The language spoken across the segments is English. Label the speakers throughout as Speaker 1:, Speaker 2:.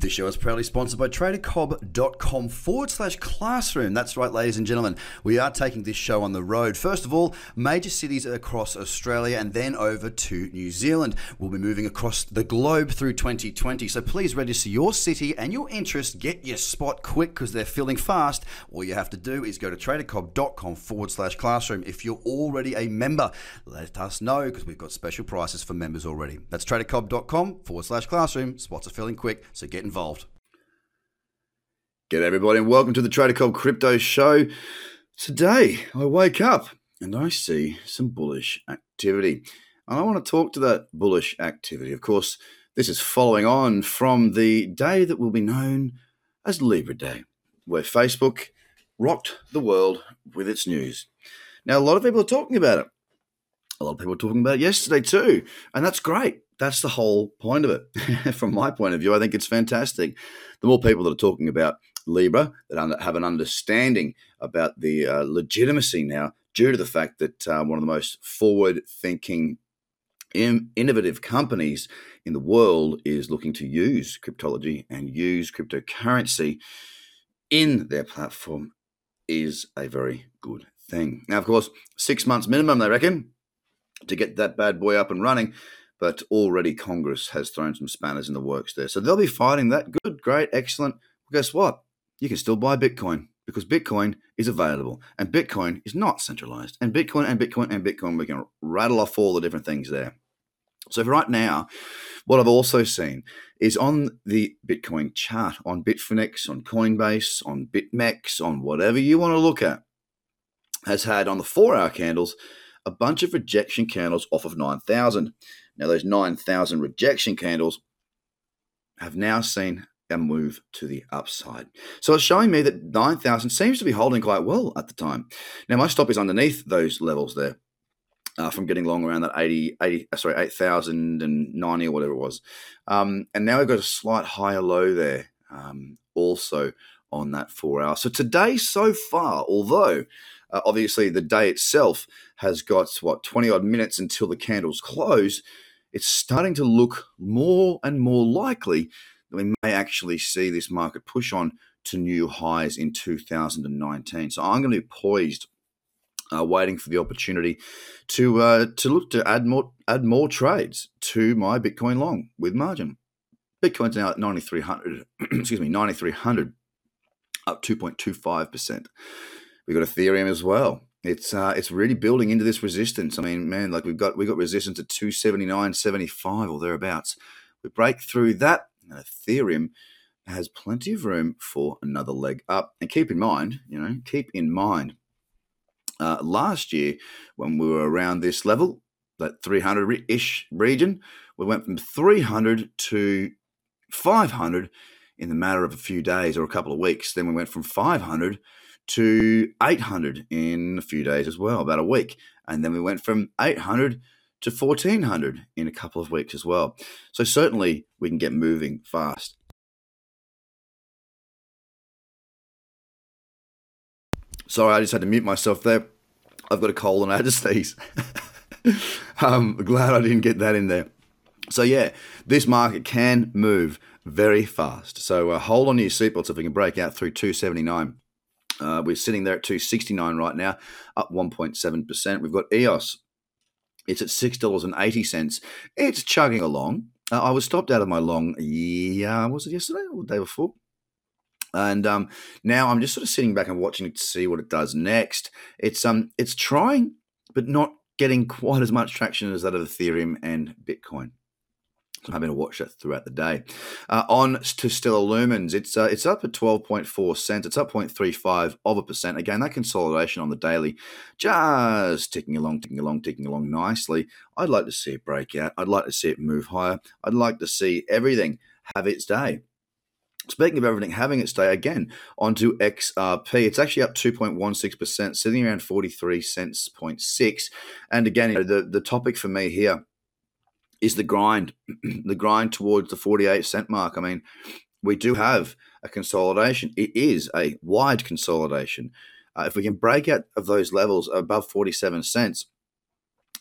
Speaker 1: This show is proudly sponsored by tradercobb.com forward slash classroom. That's right, ladies and gentlemen. We are taking this show on the road. First of all, major cities across Australia and then over to New Zealand. We'll be moving across the globe through 2020. So please register your city and your interest. Get your spot quick because they're filling fast. All you have to do is go to tradercobb.com forward slash classroom. If you're already a member, let us know because we've got special prices for members already. That's tradercobb.com forward slash classroom. Spots are filling quick, so get involved. Get everybody and welcome to the Trader Cobb Crypto Show. Today I wake up and I see some bullish activity. And I want to talk to that bullish activity. Of course, this is following on from the day that will be known as Libra Day, where Facebook rocked the world with its news. Now, a lot of people are talking about it. A lot of people were talking about it yesterday too, and that's great. That's the whole point of it. From my point of view, I think it's fantastic. The more people that are talking about Libra that have an understanding about the uh, legitimacy now, due to the fact that uh, one of the most forward-thinking, in- innovative companies in the world is looking to use cryptology and use cryptocurrency in their platform, is a very good thing. Now, of course, six months minimum, they reckon to get that bad boy up and running. But already Congress has thrown some spanners in the works there. So they'll be fighting that. Good, great, excellent. Well, guess what? You can still buy Bitcoin because Bitcoin is available and Bitcoin is not centralized. And Bitcoin and Bitcoin and Bitcoin, we can rattle off all the different things there. So for right now, what I've also seen is on the Bitcoin chart, on Bitfinex, on Coinbase, on BitMEX, on whatever you want to look at, has had on the four hour candles a bunch of rejection candles off of 9,000. Now, those 9,000 rejection candles have now seen a move to the upside. So it's showing me that 9,000 seems to be holding quite well at the time. Now, my stop is underneath those levels there. Uh, from getting long around that 80, 80 uh, sorry, 8,090 or whatever it was. Um, and now we've got a slight higher low there um, also on that four hour. So today, so far, although uh, obviously, the day itself has got what 20 odd minutes until the candles close. It's starting to look more and more likely that we may actually see this market push on to new highs in 2019. So I'm going to be poised, uh, waiting for the opportunity to uh, to look to add more add more trades to my Bitcoin long with margin. Bitcoin's now at 9,300. excuse me, 9,300, up 2.25 percent. We've got Ethereum as well. It's uh, it's really building into this resistance. I mean, man, like we've got we got resistance at 279.75 or thereabouts. We break through that, and Ethereum has plenty of room for another leg up. And keep in mind, you know, keep in mind, uh, last year when we were around this level, that 300 ish region, we went from 300 to 500 in the matter of a few days or a couple of weeks. Then we went from 500 to 800 in a few days as well, about a week. And then we went from 800 to 1400 in a couple of weeks as well. So certainly we can get moving fast. Sorry, I just had to mute myself there. I've got a cold and I had to sneeze. um, glad I didn't get that in there. So yeah, this market can move very fast. So uh, hold on to your seatbelts if we can break out through 279. Uh, we're sitting there at 269 right now, up 1.7%. We've got EOS. It's at $6.80. It's chugging along. Uh, I was stopped out of my long, yeah, was it yesterday or the day before? And um, now I'm just sort of sitting back and watching it to see what it does next. It's um, it's trying, but not getting quite as much traction as that of Ethereum and Bitcoin. I'm having to watch that throughout the day. Uh, on to Stellar Lumens, it's uh, it's up at 12.4 cents. It's up 0.35 of a percent. Again, that consolidation on the daily, just ticking along, ticking along, ticking along nicely. I'd like to see it break out. I'd like to see it move higher. I'd like to see everything have its day. Speaking of everything having its day, again, onto XRP. It's actually up 2.16%, sitting around 43 cents, 0.6. And again, the, the topic for me here is the grind, the grind towards the 48 cent mark. I mean, we do have a consolidation. It is a wide consolidation. Uh, if we can break out of those levels above 47 cents,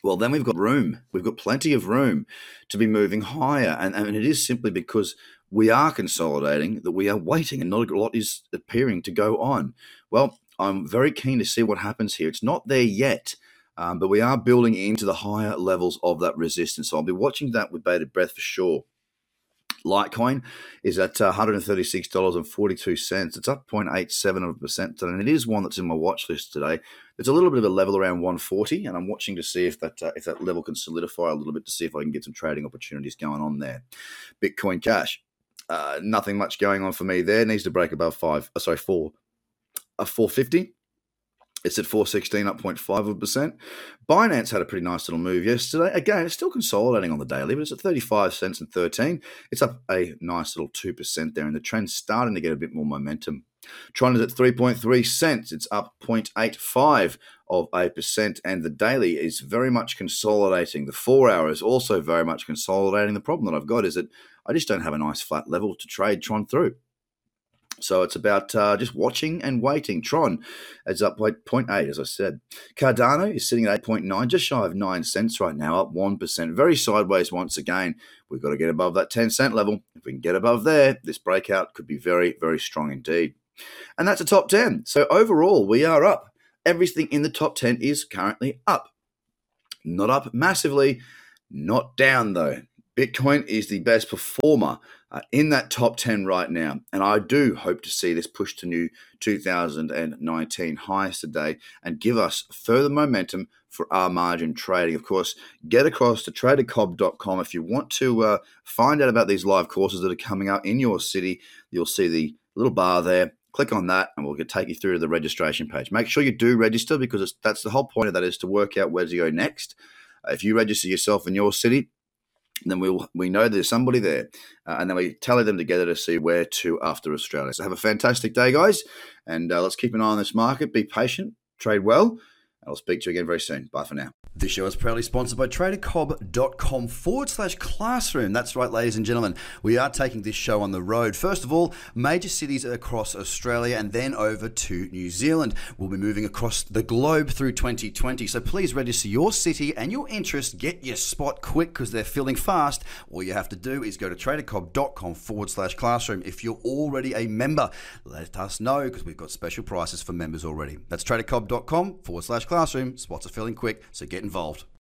Speaker 1: well, then we've got room. We've got plenty of room to be moving higher. And, and it is simply because we are consolidating, that we are waiting, and not a lot is appearing to go on. Well, I'm very keen to see what happens here. It's not there yet. Um, but we are building into the higher levels of that resistance. So I'll be watching that with bated breath for sure. Litecoin is at uh, $136.42. It's up 0.87 of a percent, and it is one that's in my watch list today. It's a little bit of a level around 140, and I'm watching to see if that uh, if that level can solidify a little bit to see if I can get some trading opportunities going on there. Bitcoin Cash, uh, nothing much going on for me there. Needs to break above five. Uh, sorry, four, a uh, 450. It's at 416, up 0.5 of a percent. Binance had a pretty nice little move yesterday. Again, it's still consolidating on the daily, but it's at 35 cents and 13. It's up a nice little 2% there, and the trend's starting to get a bit more momentum. Tron is at 3.3 cents. It's up 0.85 of a percent, and the daily is very much consolidating. The four hour is also very much consolidating. The problem that I've got is that I just don't have a nice flat level to trade Tron through. So it's about uh, just watching and waiting. Tron is up by 0.8, as I said. Cardano is sitting at 8.9, just shy of 9 cents right now, up 1%. Very sideways once again. We've got to get above that 10 cent level. If we can get above there, this breakout could be very, very strong indeed. And that's a top 10. So overall, we are up. Everything in the top 10 is currently up. Not up massively, not down though. Bitcoin is the best performer uh, in that top 10 right now. And I do hope to see this push to new 2019 highs today and give us further momentum for our margin trading. Of course, get across to tradercobb.com if you want to uh, find out about these live courses that are coming out in your city. You'll see the little bar there. Click on that and we'll take you through to the registration page. Make sure you do register because that's the whole point of that is to work out where to go next. Uh, if you register yourself in your city, then we we know there's somebody there, uh, and then we tally them together to see where to after Australia. So have a fantastic day, guys, and uh, let's keep an eye on this market. Be patient, trade well, and I'll speak to you again very soon. Bye for now. This show is proudly sponsored by tradercobb.com forward slash classroom. That's right, ladies and gentlemen. We are taking this show on the road. First of all, major cities across Australia and then over to New Zealand. We'll be moving across the globe through 2020. So please register your city and your interest. Get your spot quick because they're filling fast. All you have to do is go to tradercobb.com forward slash classroom. If you're already a member, let us know because we've got special prices for members already. That's tradercobb.com forward slash classroom. Spots are filling quick, so get involved.